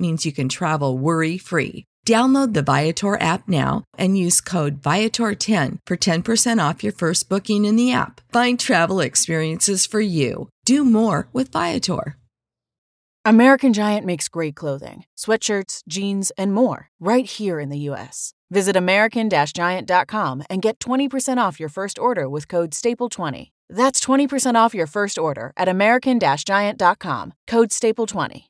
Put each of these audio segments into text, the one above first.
means you can travel worry free. Download the Viator app now and use code Viator10 for 10% off your first booking in the app. Find travel experiences for you. Do more with Viator. American Giant makes great clothing, sweatshirts, jeans, and more right here in the U.S. Visit American Giant.com and get 20% off your first order with code STAPLE20. That's 20% off your first order at American Giant.com, code STAPLE20.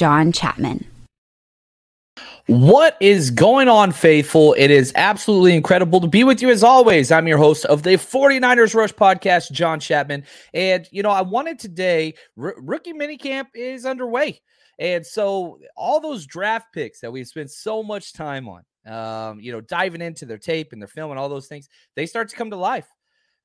John Chapman. What is going on, faithful? It is absolutely incredible to be with you as always. I'm your host of the 49ers Rush podcast, John Chapman. And, you know, I wanted today, r- rookie minicamp is underway. And so all those draft picks that we've spent so much time on, um, you know, diving into their tape and their film and all those things, they start to come to life.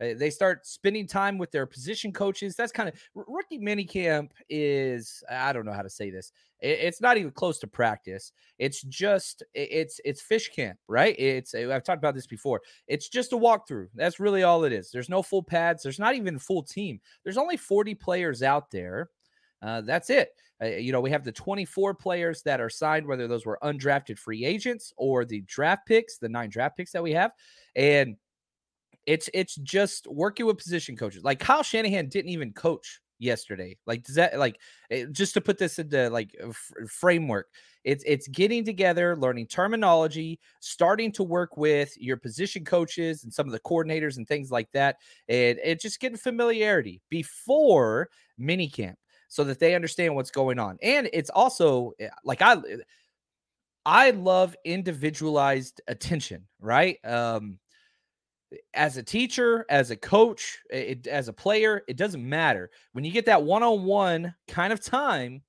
Uh, they start spending time with their position coaches. That's kind of rookie minicamp is I don't know how to say this. It's not even close to practice. It's just it's it's fish camp, right? It's I've talked about this before. It's just a walkthrough. That's really all it is. There's no full pads. There's not even full team. There's only 40 players out there. Uh, that's it. Uh, you know, we have the 24 players that are signed, whether those were undrafted free agents or the draft picks, the nine draft picks that we have, and it's it's just working with position coaches. Like Kyle Shanahan didn't even coach yesterday. Like does that like eh, just to put this into like f- framework. It's it's getting together, learning terminology, starting to work with your position coaches and some of the coordinators and things like that, and it's just getting familiarity before minicamp so that they understand what's going on. And it's also eh, like I I love individualized attention, right? Um as a teacher, as a coach, it, as a player, it doesn't matter. When you get that one on one kind of time,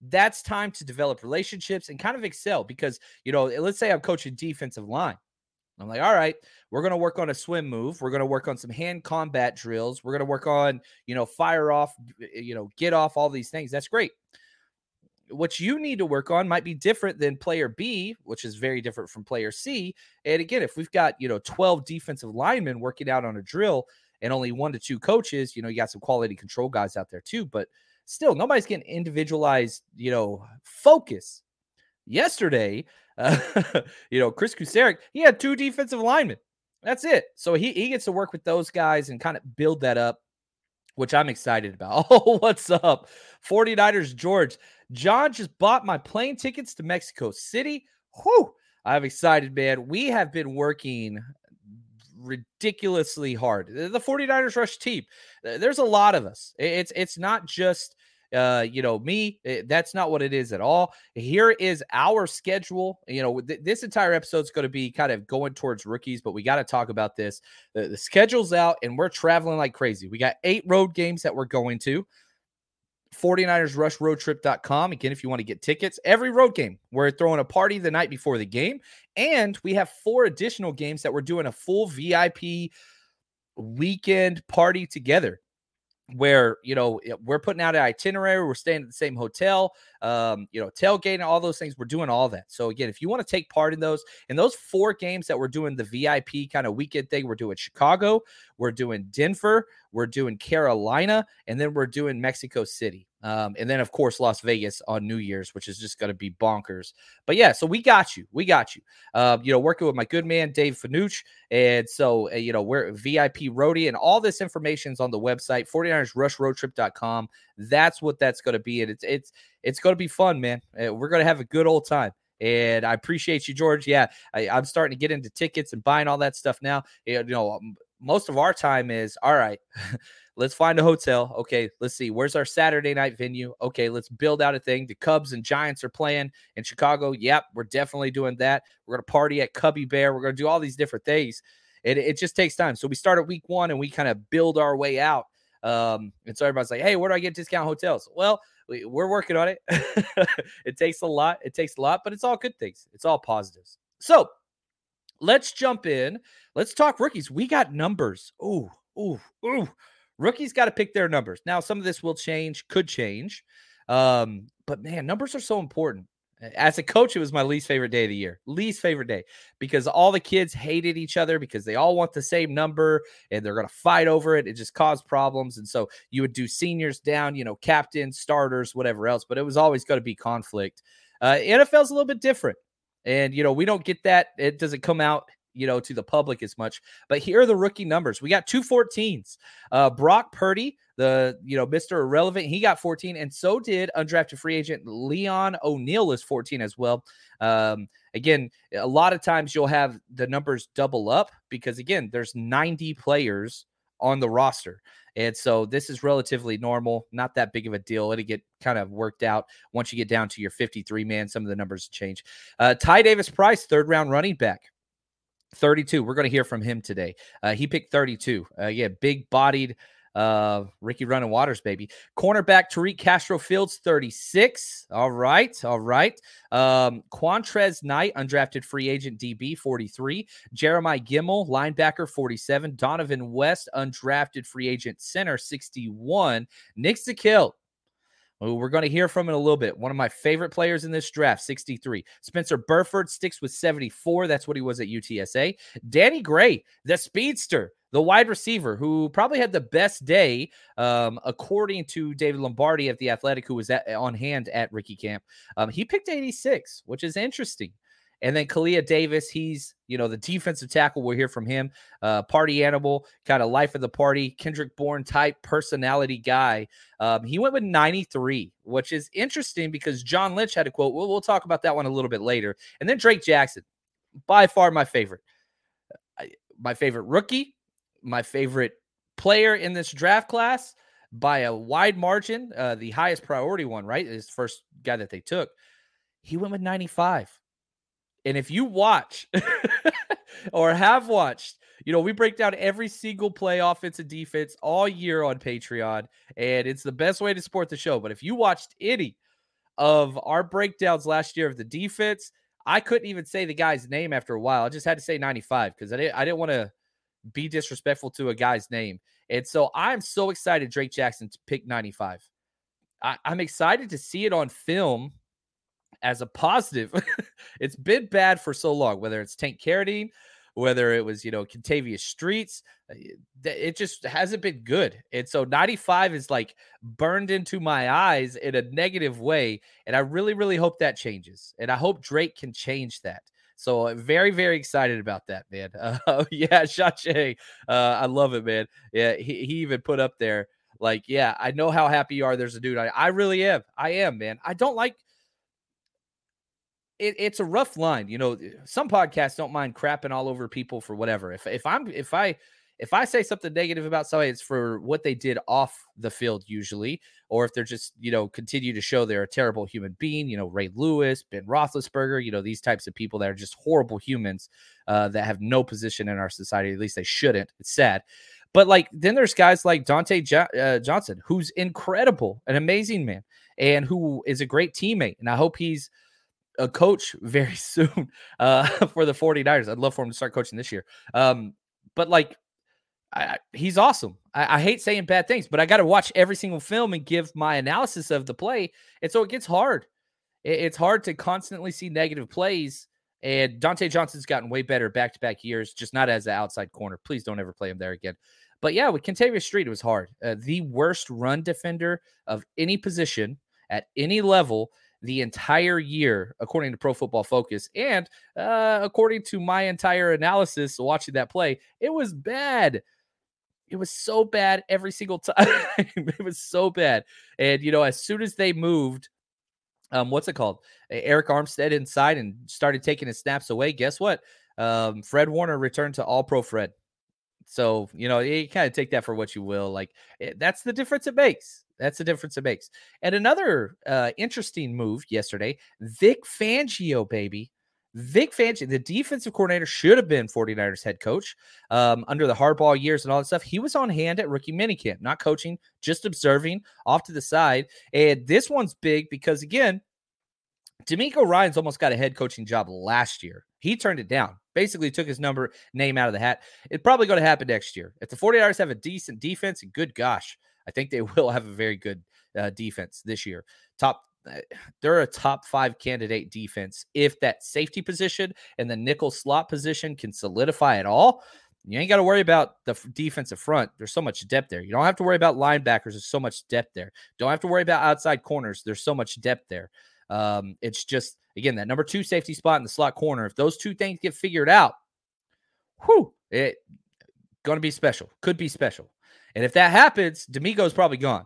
that's time to develop relationships and kind of excel because, you know, let's say I'm coaching defensive line. I'm like, all right, we're going to work on a swim move. We're going to work on some hand combat drills. We're going to work on, you know, fire off, eh, you know, get off all these things. That's great what you need to work on might be different than player B, which is very different from player C. And again, if we've got, you know, 12 defensive linemen working out on a drill and only one to two coaches, you know, you got some quality control guys out there too, but still nobody's getting individualized, you know, focus. Yesterday, uh, you know, Chris Kocurek, he had two defensive linemen. That's it. So he, he gets to work with those guys and kind of build that up which I'm excited about. Oh, what's up? 49ers George. John just bought my plane tickets to Mexico City. Whew. I'm excited, man. We have been working ridiculously hard. The 49ers rush team. There's a lot of us. It's it's not just uh, you know, me. That's not what it is at all. Here is our schedule. You know, th- this entire episode is going to be kind of going towards rookies, but we got to talk about this. The, the schedule's out, and we're traveling like crazy. We got eight road games that we're going to. 49ers rush roadtrip.com. Again, if you want to get tickets, every road game, we're throwing a party the night before the game. And we have four additional games that we're doing a full VIP weekend party together where you know we're putting out an itinerary we're staying at the same hotel um, you know, tailgating, all those things. We're doing all that. So again, if you want to take part in those, in those four games that we're doing the VIP kind of weekend thing, we're doing Chicago, we're doing Denver, we're doing Carolina, and then we're doing Mexico City. Um, and then, of course, Las Vegas on New Year's, which is just going to be bonkers. But yeah, so we got you. We got you. Uh, you know, working with my good man, Dave Fanuch. And so, uh, you know, we're VIP Roadie, and all this information is on the website, 49ersrushroadtrip.com. That's what that's going to be. And it's, it's, it's going to be fun, man. Uh, we're going to have a good old time. And I appreciate you, George. Yeah, I, am starting to get into tickets and buying all that stuff now. You know, most of our time is all right. Let's find a hotel. Okay, let's see. Where's our Saturday night venue? Okay, let's build out a thing. The Cubs and Giants are playing in Chicago. Yep, we're definitely doing that. We're going to party at Cubby Bear. We're going to do all these different things. It, it just takes time. So we start at week one and we kind of build our way out. Um, and so everybody's like, hey, where do I get discount hotels? Well, we, we're working on it. it takes a lot. It takes a lot, but it's all good things. It's all positives. So let's jump in. Let's talk rookies. We got numbers. Ooh, ooh, ooh. Rookies got to pick their numbers. Now, some of this will change, could change. Um, but man, numbers are so important. As a coach, it was my least favorite day of the year. Least favorite day because all the kids hated each other because they all want the same number and they're going to fight over it. It just caused problems. And so you would do seniors down, you know, captains, starters, whatever else, but it was always going to be conflict. Uh, NFL's a little bit different. And, you know, we don't get that. It doesn't come out you know, to the public as much. But here are the rookie numbers. We got two 14s. Uh, Brock Purdy, the, you know, Mr. Irrelevant, he got 14. And so did undrafted free agent Leon O'Neal is 14 as well. Um, again, a lot of times you'll have the numbers double up because, again, there's 90 players on the roster. And so this is relatively normal, not that big of a deal. It'll get kind of worked out once you get down to your 53 man. Some of the numbers change. Uh, Ty Davis Price, third round running back. 32. We're going to hear from him today. Uh, he picked 32. Uh, yeah, big bodied uh, Ricky running Watters, baby. Cornerback Tariq Castro Fields, 36. All right. All right. Um, Qwuantrezz Knight, undrafted free agent DB, 43. Jeremiah Gemmel, linebacker, 47. Donovan West, undrafted free agent center, 61. Nick Zakelj, we're going to hear from in a little bit. One of my favorite players in this draft, 63. Spencer Burford sticks with 74. That's what he was at UTSA. Danny Gray, the speedster, the wide receiver, who probably had the best day, um, according to David Lombardi at the Athletic, who was at, on hand at Ricky Camp. Um, he picked 86, which is interesting. And then Kalia Davis, he's, you know, the defensive tackle. We'll hear from him. Uh, party animal, kind of life of the party, Kendrick Bourne type personality guy. Um, he went with 93, which is interesting because John Lynch had a quote. We'll, we'll talk about that one a little bit later. And then Drake Jackson, by far my favorite. My favorite rookie, my favorite player in this draft class by a wide margin, uh, the highest priority one, right? Is first guy that they took. He went with 95. And if you watch or have watched, you know, we break down every single play, offense and defense all year on Patreon, and it's the best way to support the show. But if you watched any of our breakdowns last year of the defense, I couldn't even say the guy's name after a while. I just had to say 95 because I didn't, I didn't want to be disrespectful to a guy's name. And so I'm so excited Drake Jackson to pick 95. I, I'm excited to see it on film as a positive. it's been bad for so long, whether it's Tank Carradine, whether it was, you know, Kentavius Streets, uh, it just hasn't been good. And so 95 is like burned into my eyes in a negative way. And I really, really hope that changes. And I hope Drake can change that. So uh, very, very excited about that, man. Uh, yeah, Shache, uh, I love it, man. Yeah, he, he even put up there like, yeah, I know how happy you are. There's a dude. I, I really am. I am, man. I don't like it, it's a rough line. You know, some podcasts don't mind crapping all over people for whatever. If if I'm if I if I say something negative about somebody, it's for what they did off the field usually, or if they're just you know continue to show they're a terrible human being. You know, Ray Lewis, Ben Roethlisberger. You know, these types of people that are just horrible humans uh, that have no position in our society. At least they shouldn't. It's sad. But like then there's guys like Dontae jo- uh, Johnson, who's incredible, an amazing man, and who is a great teammate. And I hope he's a coach very soon uh, for the 49ers. I'd love for him to start coaching this year. Um, but like, I, he's awesome. I, I, hate saying bad things, but I got to watch every single film and give my analysis of the play. And so it gets hard. It, it's hard to constantly see negative plays. And Dontae Johnson's gotten way better back to back years, just not as an outside corner. Please don't ever play him there again. But yeah, with Kentavius Street, it was hard. Uh, the worst run defender of any position at any level the entire year, according to Pro Football Focus. And uh, according to my entire analysis watching that play, it was bad. It was so bad every single time. it was so bad. And, you know, as soon as they moved, um, what's it called? Arik Armstead inside and started taking his snaps away. Guess what? Um, Fred Warner returned to all pro Fred. So, you know, you kind of take that for what you will. Like, it, eh, that's the difference it makes. That's the difference it makes. And another uh, interesting move yesterday Vic Fangio, baby. Vic Fangio, the defensive coordinator, should have been 49ers head coach um, under the Harbaugh years and all that stuff. He was on hand at rookie minicamp, not coaching, just observing off to the side. And this one's big because, again, DeMeco Ryans almost got a head coaching job last year. He turned it down. Basically, took his number name out of the hat. It's probably going to happen next year. If the 49ers have a decent defense, and good gosh, I think they will have a very good uh, defense this year. Top uh, they're a top five candidate defense. If that safety position and the nickel slot position can solidify at all, you ain't got to worry about the defensive front. There's so much depth there. You don't have to worry about linebackers. There's so much depth there. Don't have to worry about outside corners. There's so much depth there. Um, it's just again that number two safety spot in the slot corner. If those two things get figured out, whew, it gonna be special. Could be special. And if that happens, DeMeco's probably gone.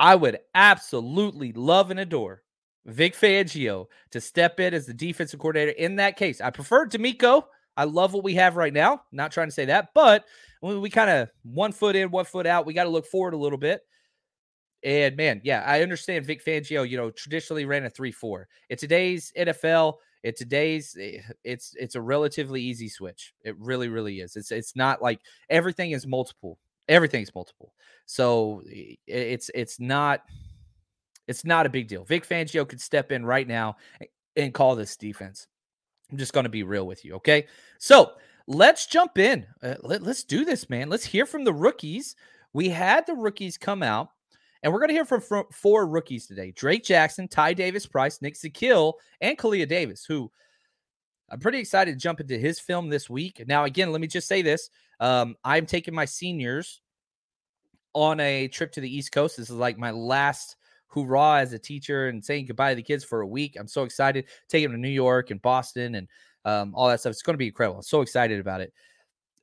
I would absolutely love and adore Vic Fangio to step in as the defensive coordinator in that case. I prefer DeMeco. I love what we have right now. Not trying to say that, but we, we kind of one foot in, one foot out. We got to look forward a little bit. And man, yeah, I understand Vic Fangio, you know, traditionally ran a 3-4. In today's NFL, in today's eh, it's it's a relatively easy switch. It really really is. It's it's not like everything is multiple. Everything's multiple. So it's it's not it's not a big deal. Vic Fangio could step in right now and call this defense. I'm just going to be real with you, okay? So, let's jump in. Uh, let, let's do this, man. Let's hear from the rookies. We had the rookies come out and we're going to hear from, four rookies today Drake Jackson, Ty Davis Price, Nick Zakelj, and Kalia Davis, who I'm pretty excited to jump into his film this week. Now, again, let me just say this um, I'm taking my seniors on a trip to the East Coast. This is like my last hoorah as a teacher and saying goodbye to the kids for a week. I'm so excited. Taking them to New York and Boston and um, all that stuff. It's going to be incredible. I'm so excited about it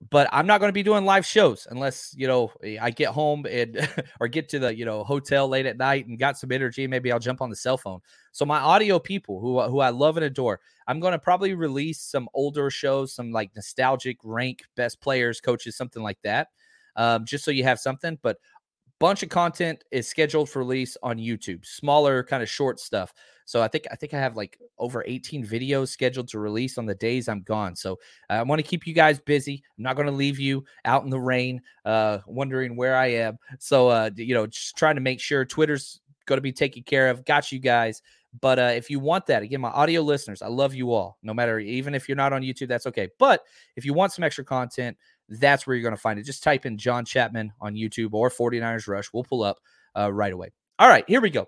but I'm not going to be doing live shows unless you know I get home and or get to the you know hotel late at night and got some energy. Maybe I'll jump on the cell phone. So my audio people who who I love and adore, I'm going to probably release some older shows, some like nostalgic rank best players, coaches, something like that, um, just so you have something. But bunch of content is scheduled for release on YouTube, smaller kind of short stuff. So I think I think I have like over 18 videos scheduled to release on the days I'm gone. So I want to keep you guys busy. I'm not going to leave you out in the rain, uh, wondering where I am. So uh, you know, just trying to make sure Twitter's going to be taken care of. Got you guys. But uh, if you want that, again, my audio listeners, I love you all. No matter, even if you're not on YouTube, that's okay. But if you want some extra content, that's where you're going to find it. Just type in John Chapman on YouTube or 49ers Rush. We'll pull up uh, right away. All right, here we go.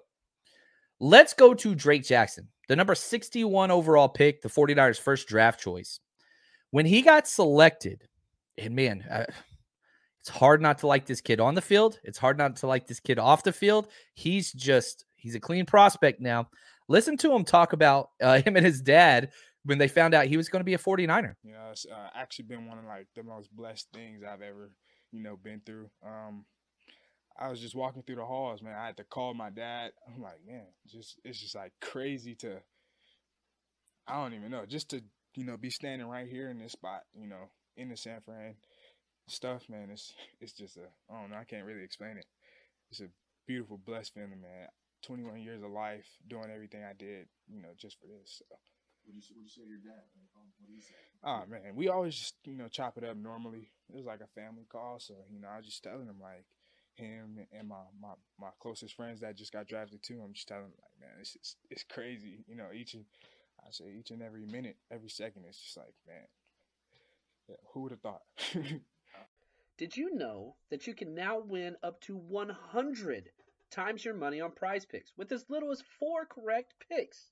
Let's go to Drake Jackson, the number 61 overall pick, the 49ers' first draft choice. When he got selected, and man, uh, it's hard not to like this kid on the field. It's hard not to like this kid off the field. He's just, he's a clean prospect now. Listen to him talk about uh, him and his dad when they found out he was going to be a 49er. Yeah, it's uh, actually been one of like the most blessed things I've ever, you know, been through. Um, I was just walking through the halls, man. I had to call my dad. I'm like, man, just it's just like crazy to I don't even know, just to, you know, be standing right here in this spot, you know, in the San Fran stuff, man. It's it's just a I don't know, I can't really explain it. It's a beautiful, blessed feeling, man. 21 years of life, doing everything I did, you know, just for this. So. What do you, what do you say to your dad? Um, what do you say? Oh man, we always just you know chop it up normally. It was like a family call, so you know I was just telling him like, him and my, my, my closest friends that just got drafted too. I'm just telling them like, man, it's it's, it's crazy. You know, each and I say each and every minute, every second, it's just like, man, yeah, who would have thought? Did you know that you can now win up to 100 times your money on prize picks with as little as four correct picks?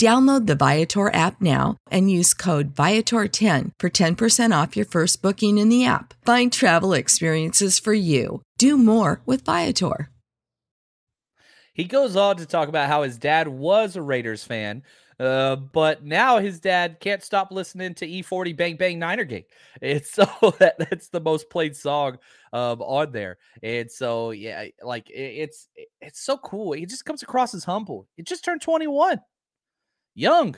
Download the Viator app now and use code Viator10 for 10% off your first booking in the app. Find travel experiences for you. Do more with Viator. He goes on to talk about how his dad was a Raiders fan, uh, but now his dad can't stop listening to E40 Bang Bang Niner Gang. It's so that that's the most played song um, on there, and so yeah, like it, it's it's so cool. He just comes across as humble. He just turned 21 young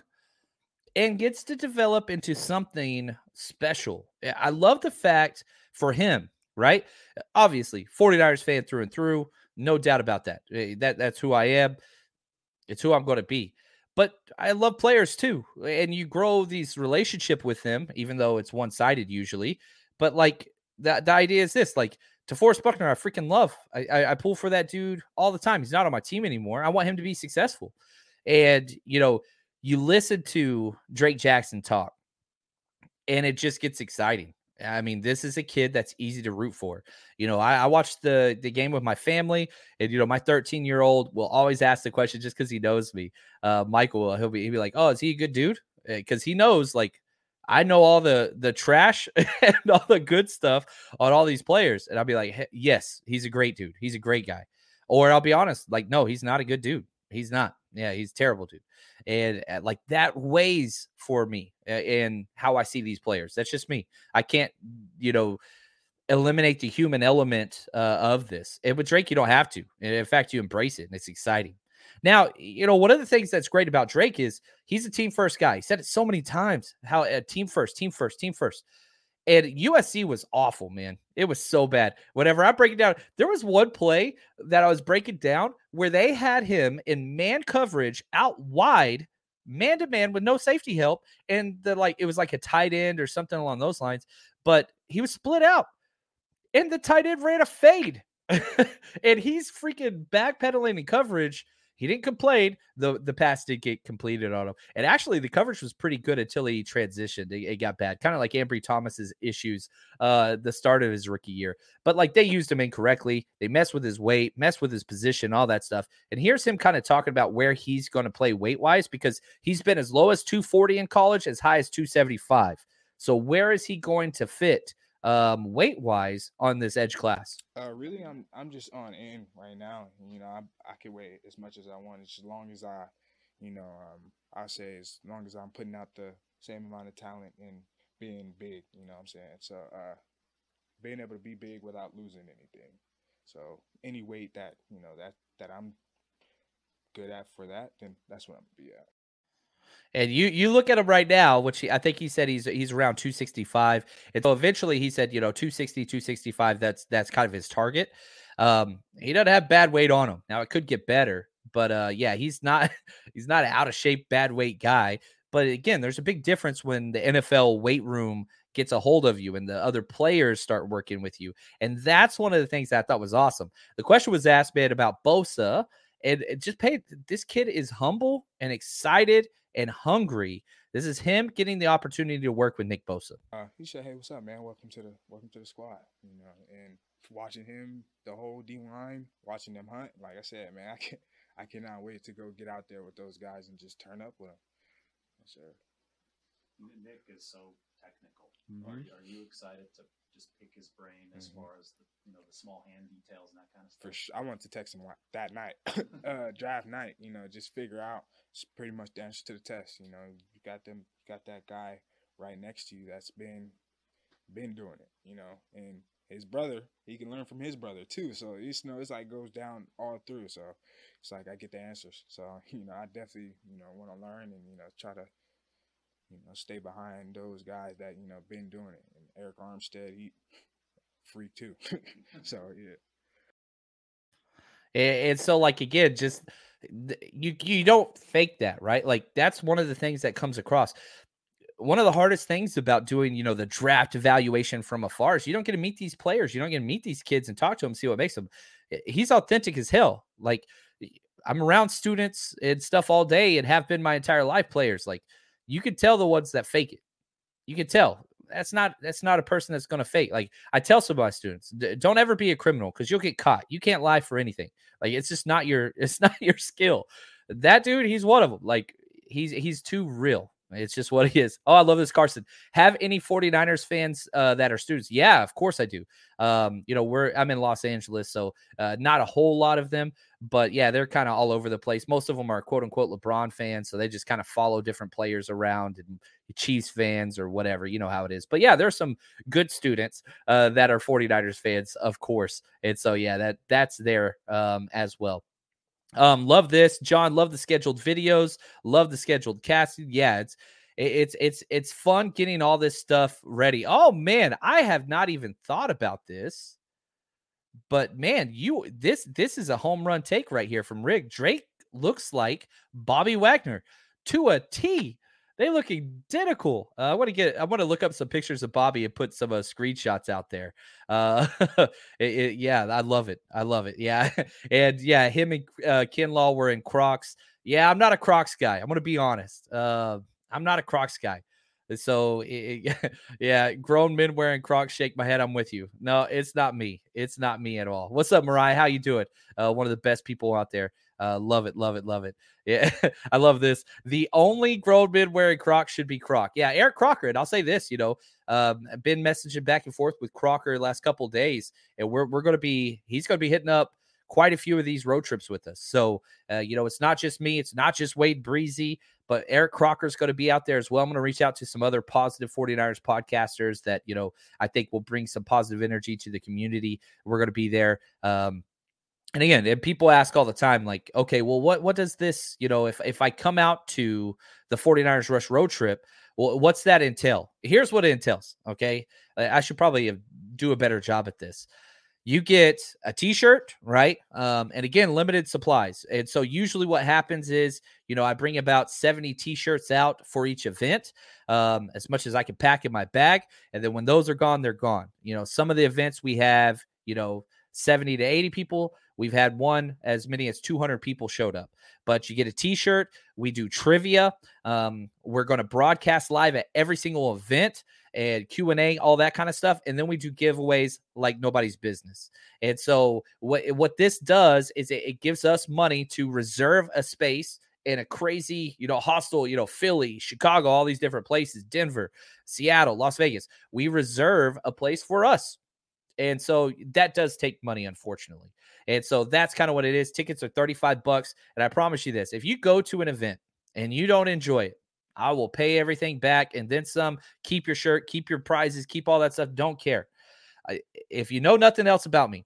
and gets to develop into something special. I love the fact for him, right? Obviously, 49ers fan through and through, no doubt about that. That that's who I am. It's who I'm going to be. But I love players too. And you grow these relationship with them, even though it's one-sided usually. But like the, the idea is this like DeForest Buckner, I freaking love. I, I, I pull for that dude all the time. He's not on my team anymore. I want him to be successful. And you know, you listen to Drake Jackson talk, and it just gets exciting. I mean, this is a kid that's easy to root for. You know, I, I watched the the game with my family, and you know, my 13 year old will always ask the question just because he knows me. Uh, Michael, he'll be he'll be like, "Oh, is he a good dude?" Because eh, he knows, like, I know all the the trash and all the good stuff on all these players, and I'll be like, "Yes, he's a great dude. He's a great guy." Or I'll be honest, like, no, he's not a good dude. He's not. Yeah, he's terrible, dude and uh, like that weighs for me uh, in how I see these players. That's just me. I can't, you know, eliminate the human element uh, of this. And with Drake, you don't have to. In fact, you embrace it, and it's exciting. Now, you know, one of the things that's great about Drake is he's a team first guy. He said it so many times how uh, team first, team first, team first. And USC was awful, man. It was so bad. Whenever I break it down, there was one play that I was breaking down where they had him in man coverage out wide, man to man with no safety help. And the like it was like a tight end or something along those lines, but he was split out. And the tight end ran a fade. and he's freaking backpedaling in coverage he didn't complain. The the pass did get completed on him. And actually the coverage was pretty good until he transitioned. It, it got bad. Kind of like Ambry Thomas's issues uh the start of his rookie year. But like they used him incorrectly. They messed with his weight, messed with his position, all that stuff. And here's him kind of talking about where he's going to play weight-wise because he's been as low as 240 in college, as high as 275. So where is he going to fit? Um, weight wise on this edge class? Uh, really, I'm I'm just on in right now. You know, I I can weigh as much as I want, as long as I, you know, um, I say as long as I'm putting out the same amount of talent and being big. You know, what I'm saying so. Uh, being able to be big without losing anything. So any weight that you know that that I'm good at for that, then that's what I'm gonna be at. And you you look at him right now, which he, I think he said he's he's around 265. And so eventually he said, you know, 260, 265, that's that's kind of his target. Um, he doesn't have bad weight on him. Now it could get better, but uh yeah, he's not he's not out of shape bad weight guy. But again, there's a big difference when the NFL weight room gets a hold of you and the other players start working with you. And that's one of the things I thought was awesome. The question was asked, man, about Bosa. And just pay this kid is humble and excited and hungry. This is him getting the opportunity to work with Nick Bosa. Uh, he said, "Hey, what's up, man? Welcome to the welcome to the squad." You know, and watching him, the whole D line, watching them hunt. Like I said, man, I can I cannot wait to go get out there with those guys and just turn up with them. Yes, sir. Nick is so technical. Mhm. Are, are you excited to just pick his brain as Mhm. far as the you know the small hand details and that kind of stuff? For sure, I wanted to text him that night, uh, draft night. You know, just figure out it's pretty much the answer to the test. You know, you got them, you got that guy right next to you that's been been doing it. You know, and his brother, he can learn from his brother too. So it's you know, it's like goes down all through. So it's like I get the answers. So you know, I definitely you know want to learn and you know try to you know stay behind those guys that you know been doing it. And Arik Armstead, he freak too. so yeah. And, so, like again, just you you don't fake that, right? Like that's one of the things that comes across. One of the hardest things about doing, you know, the draft evaluation from afar is you don't get to meet these players. You don't get to meet these kids and talk to them, see what makes them. He's authentic as hell. Like I'm around students and stuff all day and have been my entire life. Players like you could tell the ones that fake it. You can tell that's not that's not a person that's going to fake. Like I tell some of my students, don't ever be a criminal because you'll get caught. You can't lie for anything. Like it's just not your it's not your skill. That dude, he's one of them. Like he's he's too real. It's just what he is. Oh, I love this, Carson. Have any 49ers fans uh, that are students? Yeah, of course I do. Um, you know, we're I'm in Los Angeles, so uh, not a whole lot of them, but yeah, they're kind of all over the place. Most of them are quote unquote LeBron fans, so they just kind of follow different players around and Chiefs fans or whatever. You know how it is. But yeah, there's some good students uh, that are 49ers fans, of course. And so yeah, that that's there um, as well. Um, love this, John. Love the scheduled videos. Love the scheduled casting. Yeah, it's it's it's it's fun getting all this stuff ready. Oh man, I have not even thought about this. But man, you this this is a home run take right here from Rick. Drake looks like Bobby Wagner to a T. They look identical. Uh, I want to get. I want to look up some pictures of Bobby and put some uh, screenshots out there. Uh, it- it- yeah, I love it. I love it. Yeah, and yeah, him and uh, Kinlaw were in Crocs. Yeah, I'm not a Crocs guy. I'm gonna be honest. Uh, I'm not a Crocs guy. So it- yeah, grown men wearing Crocs shake my head. I'm with you. No, it's not me. It's not me at all. What's up, Mariah? How you doing? Uh, one of the best people out there. Uh, love it, love it, love it. Yeah, I love this. The only grown men wearing Crocs should be Croc. Yeah, Eric Crocker. And I'll say this, you know, um, been messaging back and forth with Crocker the last couple days, and we're we're to be he's to be hitting up quite a few of these road trips with us. So, uh, you know, it's not just me, it's not just Wade Breezy, but Eric Crocker's going to be out there as well. I'm going to reach out to some other positive 49ers podcasters that, you know, I think will bring some positive energy to the community. We're going to be there. Um, and again, and people ask all the time, like, okay, well, what what does this, you know, if if I come out to the 49ers Rush road trip, well, what's that entail? Here's what it entails. Okay. I I should probably do a better job at this. You get a t-shirt, right? Um, and again, limited supplies. And so usually what happens is, you know, I bring about 70 t-shirts out for each event, um, as much as I can pack in my bag. And then when those are gone, they're gone. You know, some of the events we have, you know, 70 to 80 people. We've had one as many as 200 people showed up. But you get a t-shirt. We do trivia. Um, we're going to broadcast live at every single event and Q&A, all that kind of stuff. And then we do giveaways like nobody's business. And so what what this does is it, it gives us money to reserve a space in a crazy, you know, hostile, you know, Philly, Chicago, all these different places, Denver, Seattle, Las Vegas. We reserve a place for us. And so that does take money, unfortunately. And so that's kind of what it is. Tickets are 35 bucks. And I promise you this if you go to an event and you don't enjoy it, I will pay everything back and then some. Keep your shirt, keep your prizes, keep all that stuff. Don't care. I, if you know nothing else about me,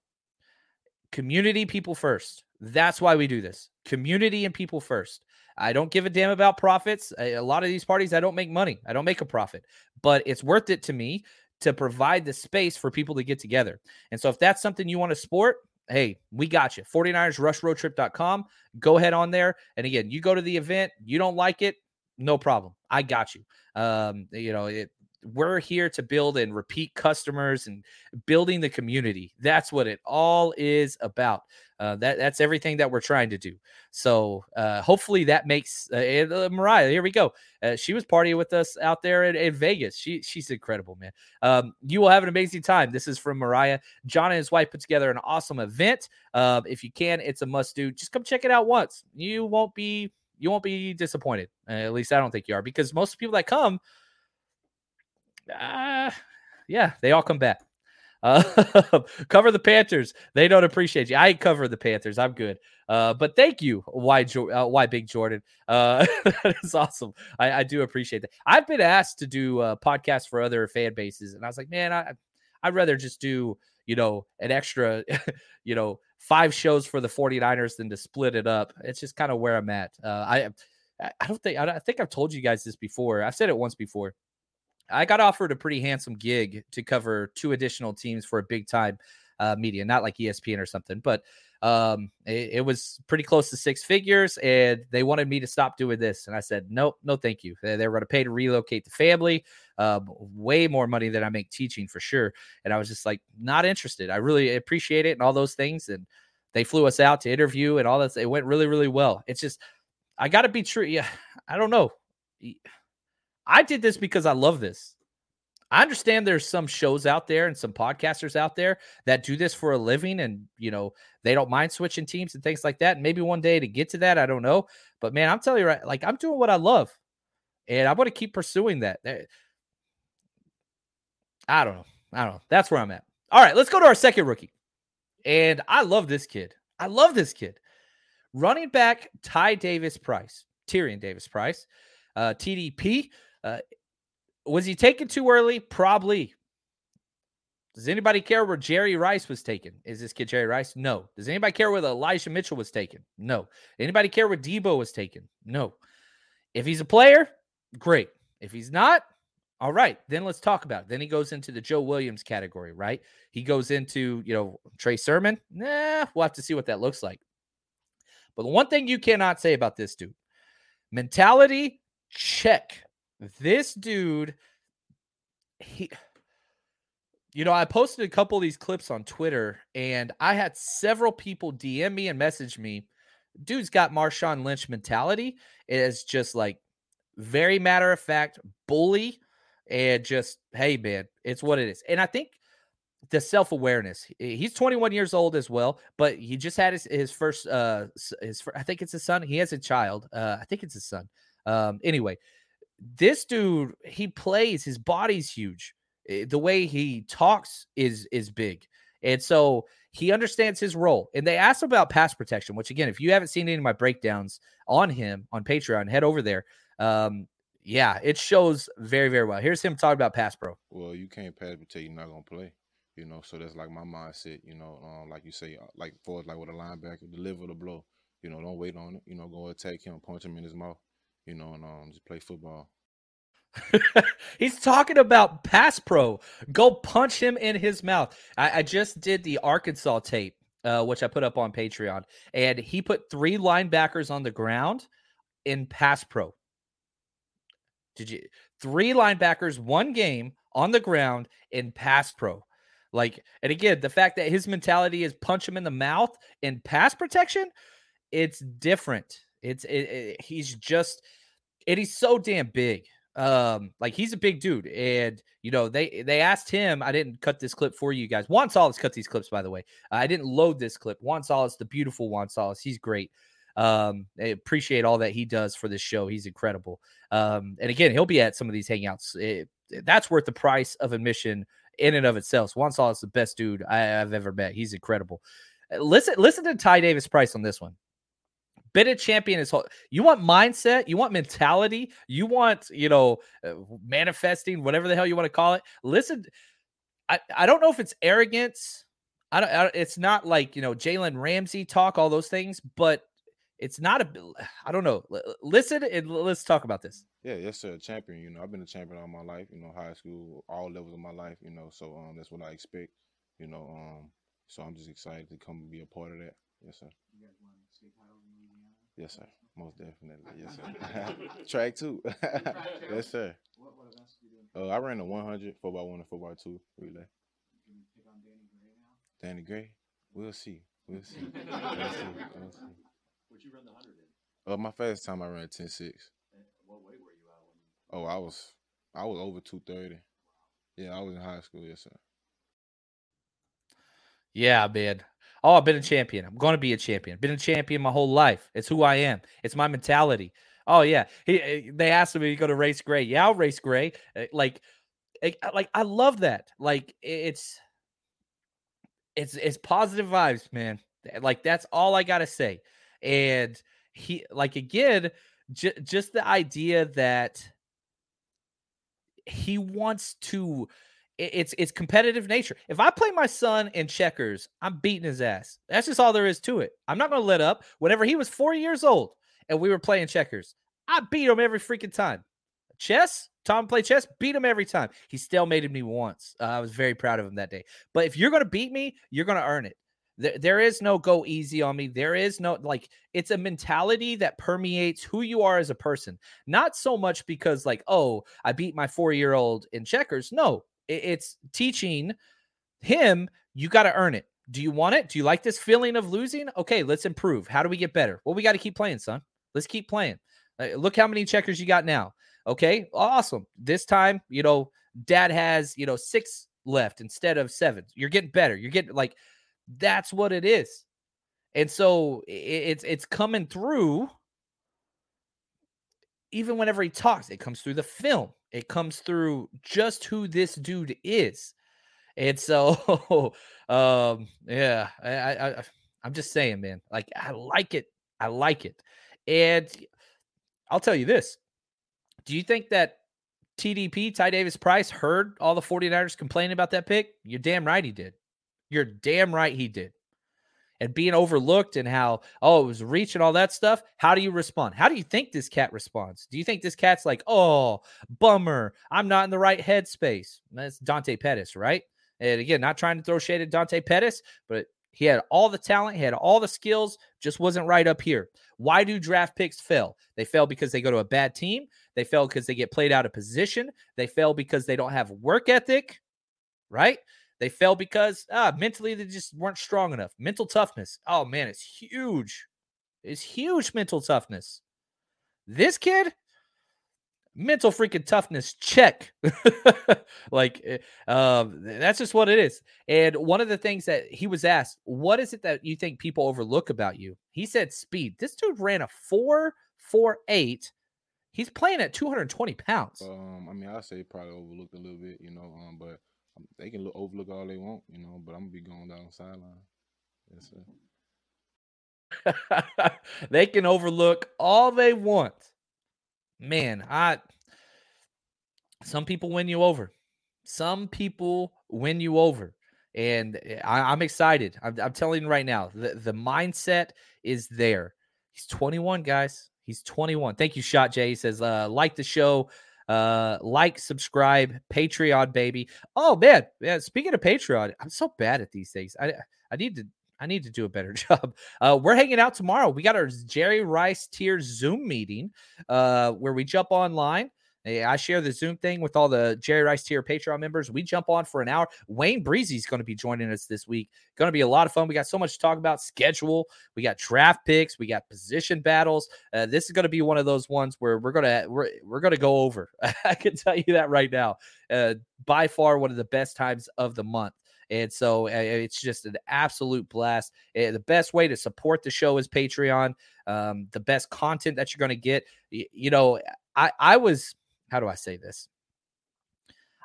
community people first. That's why we do this. Community and people first. I don't give a damn about profits. A, a lot of these parties, I don't make money. I don't make a profit, but it's worth it to me to provide the space for people to get together. And so if that's something you want to sport, hey, we got you. 49ersrushroadtrip.com. Go ahead on there. And again, you go to the event, you don't like it, no problem. I got you. Um, you know, it, we're here to build and repeat customers and building the community. That's what it all is about. Uh, that that's everything that we're trying to do. So uh, hopefully that makes uh, uh Mariah. Here we go. Uh, she was partying with us out there in, in Vegas. She she's incredible, man. Um, you will have an amazing time. This is from Mariah. John and his wife put together an awesome event. Um, if you can, it's a must do. Just come check it out once. You won't be you won't be disappointed. at least I don't think you are because most people that come uh, yeah, they all come back. Uh, cover the Panthers. They don't appreciate you. I cover the Panthers. I'm good. Uh, but thank you, why uh, why Big Jordan. Uh, that is awesome. I, I, do appreciate that. I've been asked to do uh, podcasts for other fan bases, and I was like, man, I I'd rather just do you know an extra, you know, five shows for the 49ers than to split it up. It's just kind of where I'm at. Uh, I I don't think I, I think I've told you guys this before. I've said it once before. I got offered a pretty handsome gig to cover two additional teams for a big time uh, media, not like ESPN or something, but um, it, it, was pretty close to six figures, and they wanted me to stop doing this, and I said, nope, no, thank you. They, they were going to pay to relocate the family, uh, way more money than I make teaching for sure, and I was just like, not interested. I really appreciate it and all those things, and they flew us out to interview and all that. It went really, really well. It's just, I got to be true. Yeah, I don't know. I did this because I love this. I understand there's some shows out there and some podcasters out there that do this for a living and you know they don't mind switching teams and things like that. And maybe one day to get to that, I don't know. But man, I'm telling you right, like I'm doing what I love. And I'm gonna keep pursuing that. I don't know. I don't know. That's where I'm at. All right, let's go to our second rookie. And I love this kid. I love this kid. Running back Ty Davis Price, Tyrion Davis Price, uh, TDP. Uh, was he taken too early? Probably. Does anybody care where Jerry Rice was taken? Is this kid Jerry Rice? No. Does anybody care where Elijah Mitchell was taken? No. Anybody care where Deebo was taken? No. If he's a player, great. If he's not, all right, then let's talk about it. Then he goes into the Joe Williams category, right? He goes into, you know, Trey Sermon. Nah, we'll have to see what that looks like. But the one thing you cannot say about this dude mentality, check. This dude, he, you know, I posted a couple of these clips on Twitter, and I had several people DM me and message me. Dude's got Marshawn Lynch mentality. It is just like very matter of fact, bully, and just hey man, it's what it is. And I think the self awareness. He's 21 years old as well, but he just had his his first uh his I think it's his son. He has a child. Uh, I think it's his son. Um, anyway, this dude he plays his body's huge eh, the way he talks is is big. And so he understands his role. And they asked about pass protection which again if you haven't seen any of my breakdowns on him on patreon head over there. Um yeah it shows very very well. Here's him talking about pass pro well you can't pass until you're not gonna play you know so that's like my mindset you know um, like you say uh, like for like with a linebacker deliver the blow you know don't wait on it you know go attack him punch him in his mouth you know, and um, just play football. He's talking about pass pro. Go punch him in his mouth. I, I just did the Arkansas tape, uh, which I put up on Patreon, and he put three linebackers on the ground in pass pro. Did you three linebackers, one game on the ground in pass pro? Like, and again, the fact that his mentality is punch him in the mouth in pass protection, it's different. It's it, it, he's just and he's so damn big. Um, like he's a big dude, and you know they they asked him. I didn't cut this clip for you guys. Juan Solis cuts these clips, by the way. I didn't load this clip. Juan Solis, the beautiful Juan Solis, he's great. Um, I appreciate all that he does for this show. He's incredible. Um, and again, he'll be at some of these hangouts. It, that's worth the price of admission in and of itself. Juan Solis, the best dude I, have ever met. He's incredible. Uh, listen, listen to Ty Davis Price on this one been a champion his whole. You want mindset, you want mentality, you want you know uh, manifesting, whatever the hell you want to call it. Listen, I I don't know if it's arrogance. I don't, I don't it's not like, you know, Jalen Ramsey talk, all those things, but it's not a I don't know. L- Listen and let's talk about this. Yeah, yes, sir. Champion. You know, I've been a champion all my life. You know, high school, all levels of my life. You know, so um, that's what I expect. You know, um, so I'm just excited to come and be a part of that. Yes, sir. You guys won state titles in Louisiana? Yes, sir. Most definitely. Yes, sir. Track two. yes, sir. What, what events did you do? Uh, I ran the 100, 4 by one and 4 by 2 relay. Can you pick on Danny Gray now? Danny Gray. We'll see. We'll see. We'll see. We'll see. What'd you run the 100 in? Uh, my fastest time I ran 10 6. What weight were you at when you Oh, I was I was over 230. Yeah, I was in high school. Yes, sir. Yeah, man. Oh, I've been a champion. I'm going to be a champion. Been a champion my whole life. It's who I am. It's my mentality. Oh yeah. He, eh, they asked me to go to race gray. Yeah, I'll race gray. Eh, Like, eh, like I love that. Like it's, it's it's positive vibes, man. Like that's all I gotta say. And he, like again, j- just the idea that he wants to it's it's competitive nature. If I play my son in checkers, I'm beating his ass. That's just all there is to it. I'm not going to let up. Whenever he was 4 years old and we were playing checkers, I beat him every freaking time. Chess, Tom played chess, beat him every time. He still made me once. Uh, I was very proud of him that day. But if you're going to beat me, you're going to earn it. There, there is no go easy on me. There is no like it's a mentality that permeates who you are as a person. Not so much because like, oh, I beat my 4-year-old in checkers. No, it's teaching him you got to earn it. Do you want it? Do you like this feeling of losing? Okay, let's improve. How do we get better? Well, we got to keep playing, son. Let's keep playing. Uh, look how many checkers you got now. Okay, awesome. This time, you know, dad has, you know, six left instead of seven. You're getting better. You're getting like that's what it is. And so it's it's coming through even whenever he talks, it comes through the film. It comes through just who this dude is. And so um yeah, I I I'm just saying, man. Like I like it. I like it. And I'll tell you this. Do you think that TDP, Ty Davis Price, heard all the 49ers complaining about that pick? You're damn right he did. You're damn right he did. And being overlooked and how, oh, it was reach and all that stuff. How do you respond? How do you think this cat responds? Do you think this cat's like, oh, bummer, I'm not in the right headspace? That's Dante Pettis, right? And again, not trying to throw shade at Dante Pettis, but he had all the talent, he had all the skills, just wasn't right up here. Why do draft picks fail? They fail because they go to a bad team. They fail because they get played out of position. They fail because they don't have work ethic, right? They fell because ah, mentally they just weren't strong enough. Mental toughness. Oh man, it's huge. It's huge mental toughness. This kid, mental freaking toughness check. like eh, um, that's just what it is. And one of the things that he was asked, what is it that you think people overlook about you? He said speed. This dude ran a four four eight. He's playing at 220 pounds. Um, I mean, I say probably overlooked a little bit, you know, um, but they can look, overlook all they want, you know, but I'm gonna be going down the sideline. Yes, sir. they can overlook all they want. Man, I some people win you over. Some people win you over. And eh, I, I'm excited. I'm, I'm telling you right now, the, the mindset is there. He's 21, guys. He's 21. Thank you, Shot Jay. He says, uh, like the show, uh, like, subscribe, Patreon, baby. Oh man, yeah. Speaking of Patreon, I'm so bad at these things. I I need to I need to do a better job. Uh, we're hanging out tomorrow. We got our Jerry Rice tier Zoom meeting uh, where we jump online. Eh, I share the Zoom thing with all the Jerry Rice tier Patreon members. We jump on for an hour. Wayne Breezy's going to be joining us this week. Going to be a lot of fun. We got so much to talk about. Schedule. We got draft picks. We got position battles. Uh, this is going to be one of those ones where we're gonna we're we're gonna go over. I can tell you that right now. Uh, by far one of the best times of the month. And so uh, it's just an absolute blast. Uh, the best way to support the show is Patreon. Um, the best content that you're going to get. Y- you know, I, I was, how do I say this?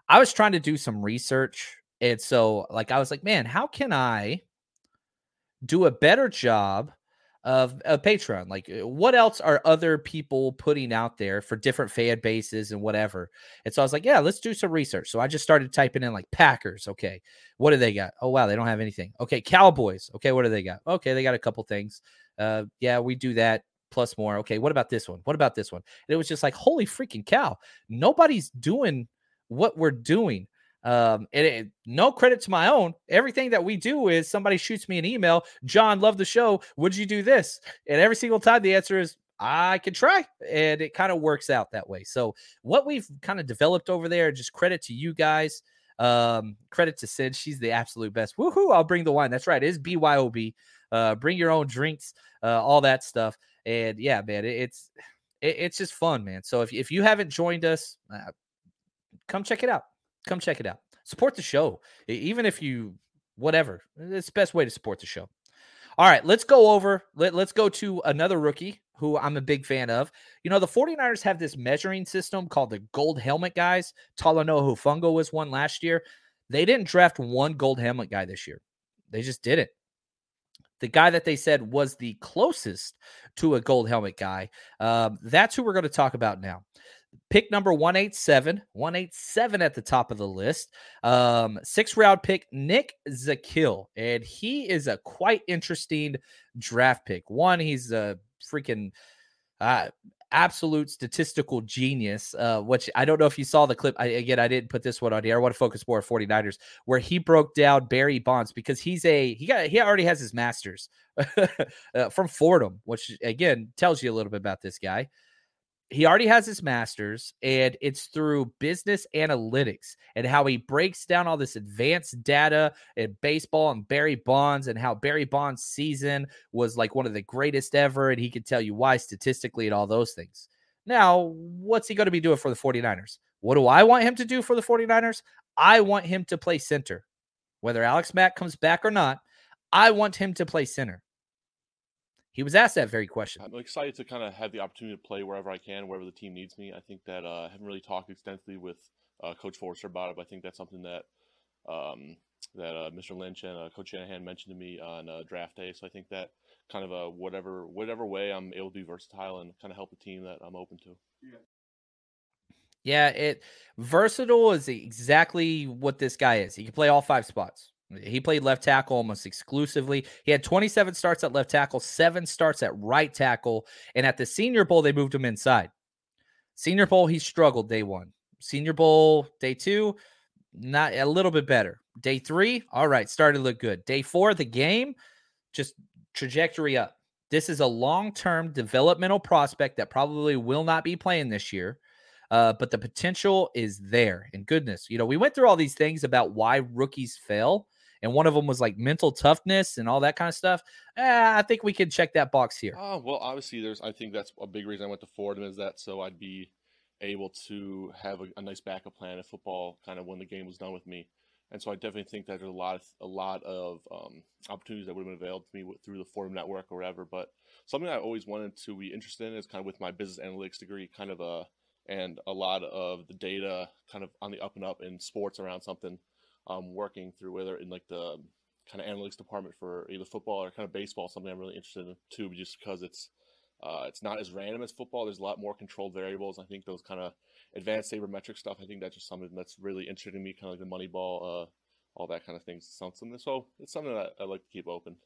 I was trying to do some research. And so, like, I was like, man, how can I do a better job of, of Patreon. Like, uh, what else are other people putting out there for different fan bases and whatever? And so I was like, yeah, let's do some research. So I just started typing in like Packers. Okay, what do they got? Oh wow, they don't have anything. Okay, Cowboys. Okay, what do they got? Okay, they got a couple things. Uh, yeah, we do that plus more. Okay, what about this one? What about this one? And it was just like, holy freaking cow! Nobody's doing what we're doing. Um, and it, no credit to my own. Everything that we do is somebody shoots me an email. John, love the show. Would you do this? And every single time the answer is I can try, and it kind of works out that way. So what we've kind of developed over there, just credit to you guys. Um, credit to Sid. She's the absolute best. Woohoo! I'll bring the wine. That's right. It is BYOB. Uh, bring your own drinks, uh, all that stuff. And yeah, man, it, it's it, it's just fun, man. So if if you haven't joined us, uh, come check it out. Come check it out. Support the show, even if you whatever. It's the best way to support the show. All right, let's go over. Let, let's go to another rookie who I'm a big fan of. You know, the 49ers have this measuring system called the gold helmet guys. Talanoa Hufanga was one last year. They didn't draft one gold helmet guy this year. They just didn't. The guy that they said was the closest to a gold helmet guy. Um, that's who we're going to talk about now pick number 187 187 at the top of the list um six round pick nick Zakelj and he is a quite interesting draft pick one he's a freaking uh absolute statistical genius uh which i don't know if you saw the clip I, again i didn't put this one on here i want to focus more on 49ers where he broke down barry bonds because he's a he got he already has his masters uh, from fordham which again tells you a little bit about this guy he already has his master's and it's through business analytics and how he breaks down all this advanced data in baseball and Barry Bonds and how Barry Bonds season was like one of the greatest ever and he can tell you why statistically and all those things. Now, what's he going to be doing for the 49ers? What do I want him to do for the 49ers? I want him to play center. Whether Alex Mack comes back or not, I want him to play center. He was asked that very question. I'm excited to kind of have the opportunity to play wherever I can, wherever the team needs me. I think that uh, I haven't really talked extensively with uh, Coach Foerster about it, but I think that's something that um, that uh, Mr. Lynch and uh, Coach Shanahan mentioned to me on uh, draft day. So I think that kind of a whatever whatever way I'm able to be versatile and kind of help a team that I'm open to. Yeah. Yeah, it versatile is exactly what this guy is. He can play all five spots. He played left tackle almost exclusively. He had 27 starts at left tackle, seven starts at right tackle. And at the Senior Bowl, they moved him inside. Senior Bowl, he struggled day one. Senior Bowl, day two, not a little bit better. Day three, all right, started to look good. Day four, the game, just trajectory up. This is a long term developmental prospect that probably will not be playing this year. Uh, but the potential is there. And goodness, you know, we went through all these things about why rookies fail and one of them was like mental toughness and all that kind of stuff. Eh, I think we can check that box here. Oh well, obviously, there's. I think that's a big reason I went to Fordham is that so I'd be able to have a, a nice backup plan if football kind of when the game was done with me. And so I definitely think that there's a lot of a lot of um, opportunities that would have been available to me through the Fordham network or whatever. But something I always wanted to be interested in is kind of with my business analytics degree, kind of a and a lot of the data kind of on the up and up in sports around something um, working through whether in like the kind of analytics department for either football or kind of baseball, something I'm really interested in too, just because it's uh, it's not as random as football. There's a lot more controlled variables. I think those kind of advanced sabermetric stuff. I think that's just something that's really interesting to me, kind of like the money ball, uh, all that kind of things. Something so it's something that I like to keep open.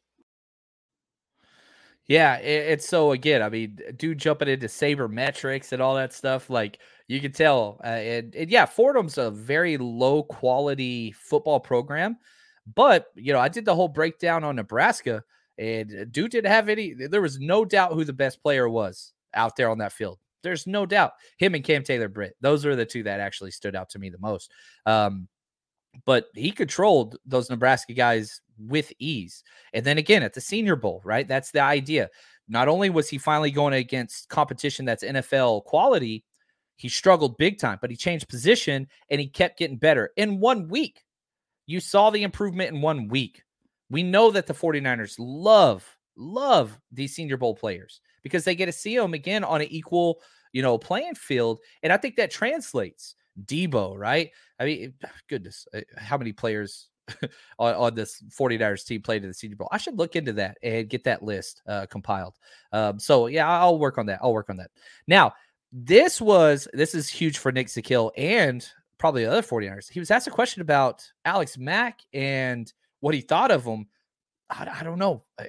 Yeah, it, it's so again. I mean, dude, jumping into sabermetrics and all that stuff, like you can tell. Uh, and, and yeah, Fordham's a very low quality football program, but you know, I did the whole breakdown on Nebraska, and dude didn't have any. There was no doubt who the best player was out there on that field. There's no doubt him and Cam Taylor Britt. Those are the two that actually stood out to me the most. Um, but he controlled those Nebraska guys with ease. And then again at the Senior Bowl, right? That's the idea. Not only was he finally going against competition that's NFL quality, he struggled big time, but he changed position and he kept getting better in one week. You saw the improvement in one week. We know that the 49ers love, love these Senior Bowl players because they get to see them again on an equal, you know, playing field. And I think that translates. Deebo, right? I mean, goodness, uh, how many players on, on this 49ers team played in the Senior Bowl. I should look into that and get that list uh, compiled. Um, so yeah, I'll work on that. I'll work on that. Now, this was this is huge for Nick Zakelj and probably the other 49ers. He was asked a question about Alex Mack and what he thought of him. I, I don't know. I,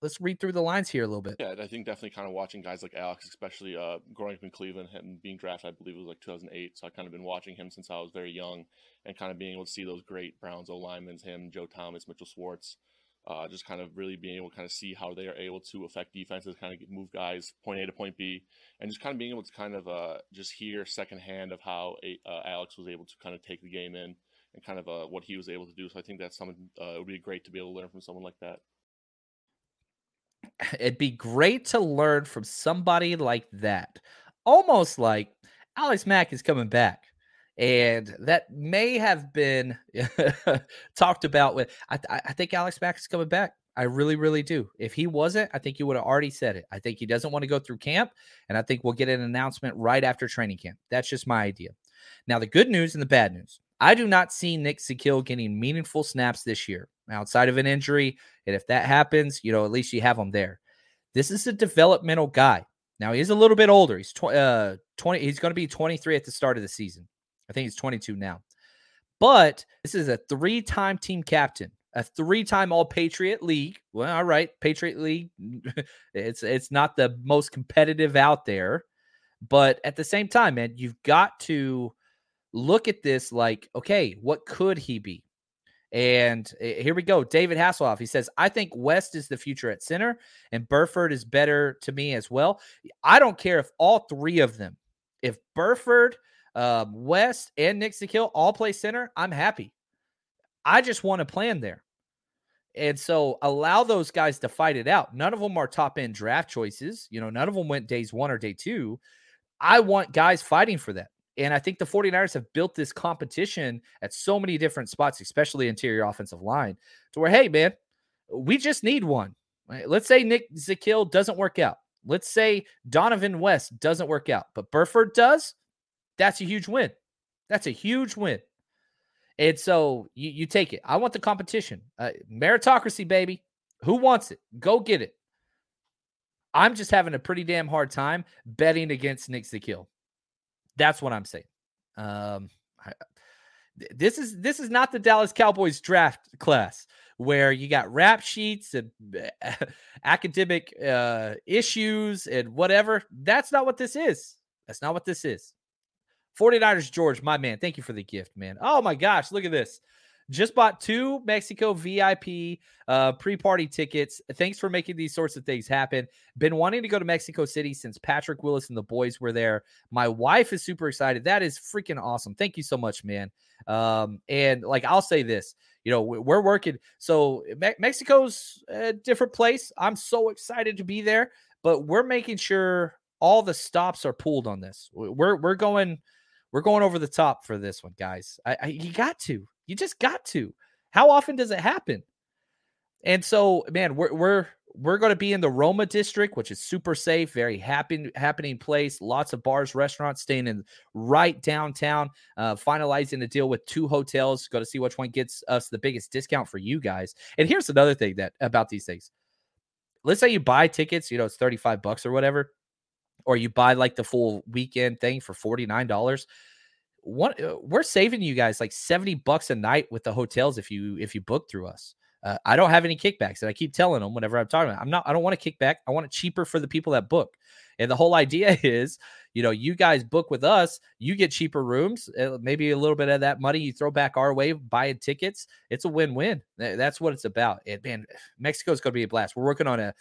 let's read through the lines here a little bit. Yeah, I think definitely kind of watching guys like Alex, especially uh, growing up in Cleveland, him being drafted, I believe it was like 2008. So I kind of been watching him since I was very young, and kind of being able to see those great Browns O linemen, him, Joe Thomas, Mitchell Schwartz, uh, just kind of really being able to kind of see how they are able to affect defenses, kind of move guys point A to point B, and just kind of being able to kind of uh, just hear secondhand of how uh, Alex was able to kind of take the game in and kind of uh, what he was able to do. So I think that's something uh, it would be great to be able to learn from someone like that. It'd be great to learn from somebody like that. Almost like Alex Mack is coming back and that may have been talked about with I, I think alex mack is coming back. I really really do. If he wasn't i think you would have already said it. I think he doesn't want to go through camp and i think we'll get an announcement right after training camp. That's just my idea. Now the good news and the bad news i do not see nick Zakelj getting meaningful snaps this year outside of an injury and if that happens you know at least you have him there this is a developmental guy now he's a little bit older he's tw- uh, 20 he's going to be 23 at the start of the season I think he's 22 now. But this is a three time team captain, a three time All Patriot League. Well, all right, Patriot League. it's it's not the most competitive out there, but at the same time, man, you've got to look at this like, okay, what could he be? And eh, here we go. David Hasselhoff. He says, I think West is the future at center, and Burford is better to me as well. I don't care if all three of them, if Burford um, West and Nick Zakelj all play center, I'm happy. I just want to plan there. And so allow those guys to fight it out. None of them are top end draft choices. You know, none of them went days one or day two. I want guys fighting for that. And I think the 49ers have built this competition at so many different spots, especially interior offensive line, to where, hey, man, we just need one. Let's say Nick Zakelj doesn't work out. Let's say Donovan West doesn't work out, but Burford does. That's a huge win. That's a huge win. And so you, you take it. I want the competition. Uh, meritocracy, baby. Who wants it? Go get it. I'm just having a pretty damn hard time betting against Nick Zakelj. That's what I'm saying. Um, I, this is this is not the Dallas Cowboys draft class where you got rap sheets and academic uh, issues and whatever. That's not what this is. That's not what this is. 49ers George, my man. Thank you for the gift, man. Oh my gosh, look at this. Just bought two Mexico VIP uh, pre-party tickets. Thanks for making these sorts of things happen. Been wanting to go to Mexico City since Patrick Willis and the boys were there. My wife is super excited. That is freaking awesome. Thank you so much, man. Um, and like I'll say this, you know, we're working. So Me- Mexico's a different place. I'm so excited to be there, but we're making sure all the stops are pulled on this. We're we're going we're going over the top for this one, guys. I, I, you got to. You just got to. How often does it happen? And so, man, we're we're we're going to be in the Roma district, which is super safe, very happy happening place. Lots of bars, restaurants, staying in right downtown. Uh, finalizing a deal with two hotels. Got to see which one gets us the biggest discount for you guys. And here's another thing that about these things. Let's say you buy tickets, you know, it's 35 bucks or whatever or you buy like the full weekend thing for $49 uh, we're saving you guys like 70 bucks a night with the hotels if you if you book through us. Uh, i don't have any kickbacks and i keep telling them whenever i'm talking about i'm not i don't want a kickback i want it cheaper for the people that book. And the whole idea is you know you guys book with us you get cheaper rooms uh, maybe a little bit of that money you throw back our way buying tickets it's a win-win. That's what it's about. And man mexico's going to be a blast. We're working on a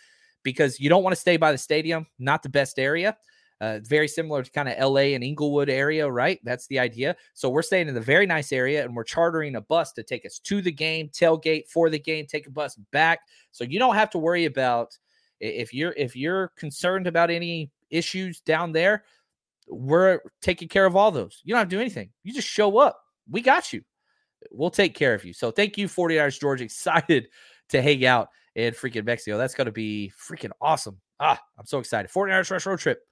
because you don't want to stay by the stadium, not the best area. Uh, very similar to kind of LA and Inglewood area, right? That's the idea. So we're staying in the very nice area and we're chartering a bus to take us to the game, tailgate for the game, take a bus back. So you don't have to worry about if you're if you're concerned about any issues down there, we're taking care of all those. You don't have to do anything. You just show up. We got you. We'll take care of you. So thank you, 49ers George. Excited to hang out in freaking Mexico. That's going to be freaking awesome. Ah, I'm so excited. 49ers Rush Road Trip.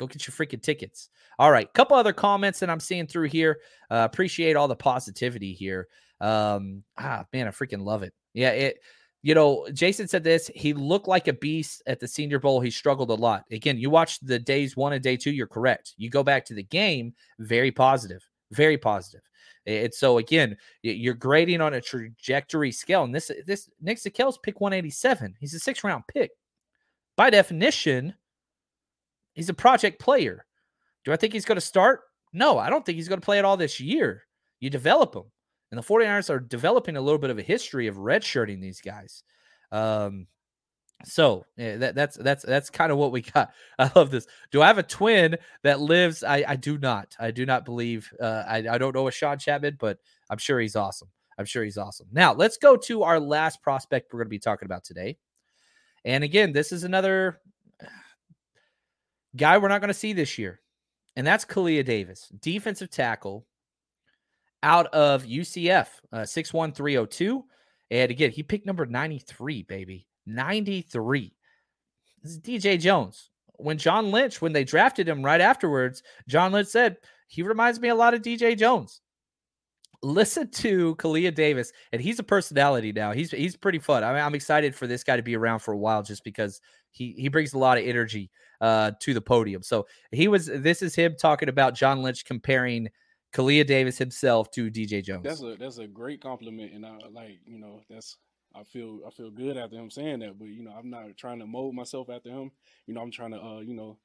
Go get your freaking tickets. All right. Couple other comments that I'm seeing through here. Uh, appreciate all the positivity here. Um, ah, man, I freaking love it. Yeah, it. You know, Jason said this. He looked like a beast at the Senior Bowl. He struggled a lot. Again, you watch the days one and day two. You're correct. You go back to the game, very positive, very positive. It's so again, you're grading on a trajectory scale, and this this Nick Zakelj pick 187. He's a six round pick. By definition, he's a project player. Do I think he's going to start? No, I don't think he's going to play at all this year. You develop him. And the 49ers are developing a little bit of a history of redshirting these guys. Um, so yeah, that, that's that's that's kind of what we got. I love this. Do I have a twin that lives? I, I do not. I do not believe. Uh, I I don't know a Sean Chapman, but I'm sure he's awesome. I'm sure he's awesome. Now let's go to our last prospect we're going to be talking about today. And again, this is another guy we're not going to see this year, and that's Kalia Davis, defensive tackle out of UCF, uh, 61302. And again, he picked number 93, baby. 93. This is DJ Jones. When John Lynch, when they drafted him right afterwards, John Lynch said, he reminds me a lot of DJ Jones. Listen to Kalia Davis, and he's a personality now. He's he's pretty fun. I mean, I'm excited for this guy to be around for a while just because he he brings a lot of energy uh, to the podium. So he was. This is him talking about John Lynch comparing Kalia Davis himself to DJ Jones. That's a that's a great compliment, and I like you know that's I feel I feel good after him saying that. But you know I'm not trying to mold myself after him. You know I'm trying to uh you know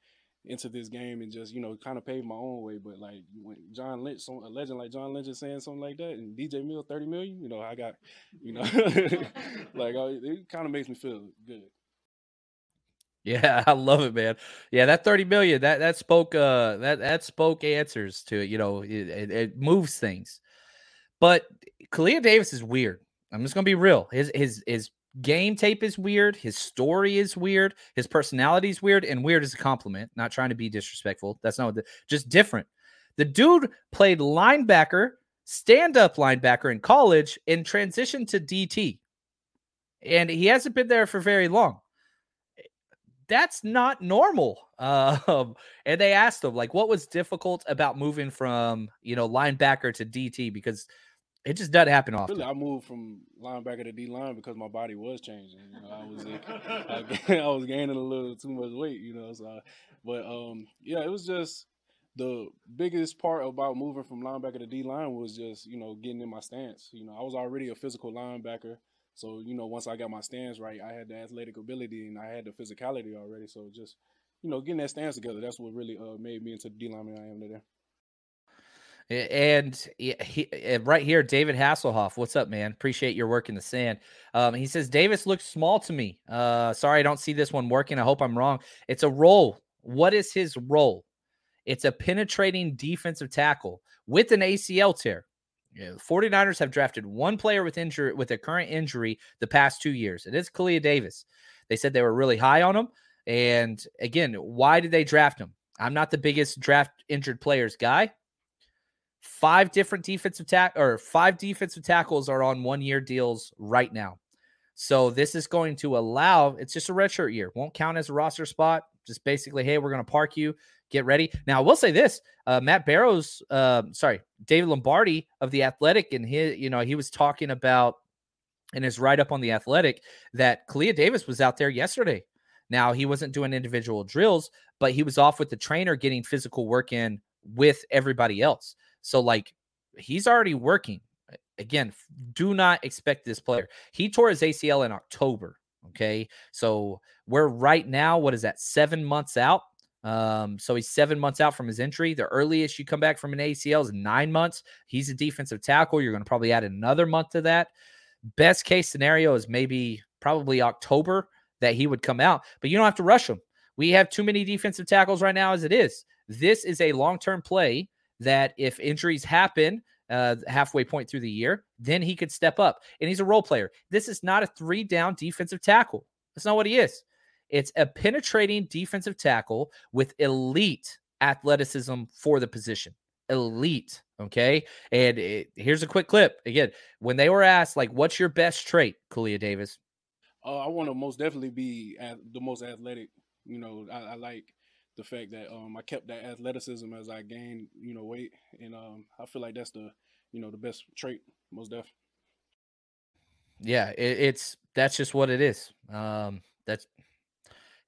into this game and just you know kind of pave my own way. But like when John Lynch, a legend like John Lynch is saying something like that, and DJ Mill thirty million, you know I got you know like uh, it kind of makes me feel good. Yeah, I love it, man. Yeah, that 30 million, that that spoke uh that that spoke answers to it, you know, it, it, it moves things. But Kalia Davis is weird. I'm just gonna be real. His his his game tape is weird, his story is weird, his personality is weird, and weird is a compliment, not trying to be disrespectful. That's not what the, just different. The dude played linebacker, stand-up linebacker in college, and transitioned to DT. And he hasn't been there for very long that's not normal. Um, and they asked him like, what was difficult about moving from you know linebacker to DT because it just doesn't happen often. Really, I moved from linebacker to D line because my body was changing. You know, I was I, I, was gaining a little too much weight. You know, so but um, yeah, it was just the biggest part about moving from linebacker to D line was just you know getting in my stance. You know, I was already a physical linebacker. So, you know, once I got my stance right, I had the athletic ability and I had the physicality already. So just, you know, getting that stance together, that's what really uh, made me into the D lineman I am today. And he, right here, David Hasselhoff. What's up, man? Appreciate your work in the sand. Um, he says Davis looks small to me. Uh, sorry, I don't see this one working. I hope I'm wrong. It's a role. What is his role? It's a penetrating defensive tackle with an ACL tear. Yeah, the 49ers have drafted one player with injury with a current injury the past two years. It is Kalia Davis. They said they were really high on him. And again, why did they draft him? I'm not the biggest draft injured players guy. Five different defensive tack or five defensive tackles are on one year deals right now. So this is going to allow it's just a redshirt year. Won't count as a roster spot. Just basically, hey, we're going to park you get ready. Now, I will say this: uh, Matt Barrows, uh, sorry, David Lombardi of the Athletic, and he, you know, he was talking about in his write up on the Athletic that Kalia Davis was out there yesterday. Now he wasn't doing individual drills, but he was off with the trainer getting physical work in with everybody else. So like he's already working. Again, do not expect this player. He tore his ACL in October. Okay. So we're right now, what is that, seven months out? Um, so he's seven months out from his injury. The earliest you come back from an ACL is nine months. He's a defensive tackle. You're going to probably add another month to that. Best case scenario is maybe probably October that he would come out, but you don't have to rush him. We have too many defensive tackles right now as it is. This is a long term play that if injuries happen uh, halfway point through the year, then he could step up. And he's a role player. This is not a three down defensive tackle. That's not what he is. It's a penetrating defensive tackle with elite athleticism for the position. Elite. Okay. And it, here's a quick clip. Again, when they were asked, like, what's your best trait, Kalia Davis? Uh, I want to most definitely be at the most athletic. You know, I, I, like the fact that um, I kept that athleticism as I gained, you know, weight, and um, I feel like that's the, you know, the best trait, most definitely. Yeah, it, it's that's just what it is. Um, that's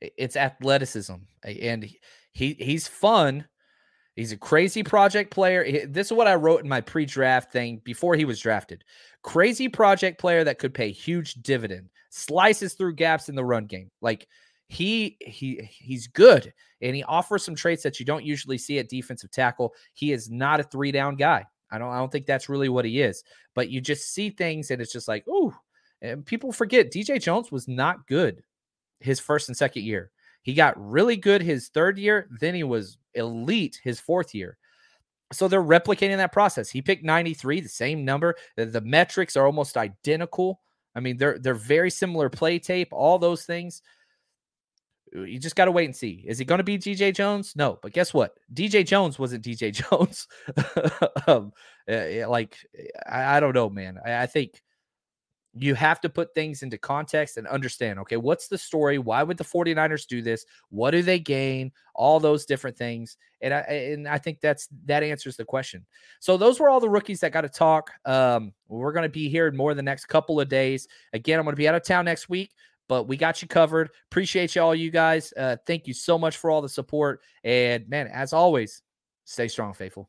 it's athleticism, and he he's fun. He's a crazy project player. This is what I wrote in my pre-draft thing before he was drafted. Crazy project player that could pay huge dividend. Slices through gaps in the run game. Like he he he's good and he offers some traits that you don't usually see at defensive tackle. He is not a three down guy. I don't I don't think that's really what he is. But you just see things and it's just like, ooh. And people forget DJ Jones was not good his first and second year. He got really good his third year, then he was elite his fourth year. So they're replicating that process. He picked 93, the same number. The, the metrics are almost identical. I mean, they're they're very similar play tape, all those things. Uh, you just got to wait and see. Is he going to be DJ Jones? No, but guess what? DJ Jones wasn't DJ Jones. um, like I, I, don't know, man. I, I, think you have to put things into context and understand. Okay, what's the story? Why would the 49ers do this? What do they gain? All those different things, and I and I think that's that answers the question. So those were all the rookies that got to talk. Um, we're going to be here more the next couple of days. Again, I'm going to be out of town next week but we got you covered. Appreciate you all, you guys. Uh, thank you so much for all the support. And man, as always, stay strong, faithful.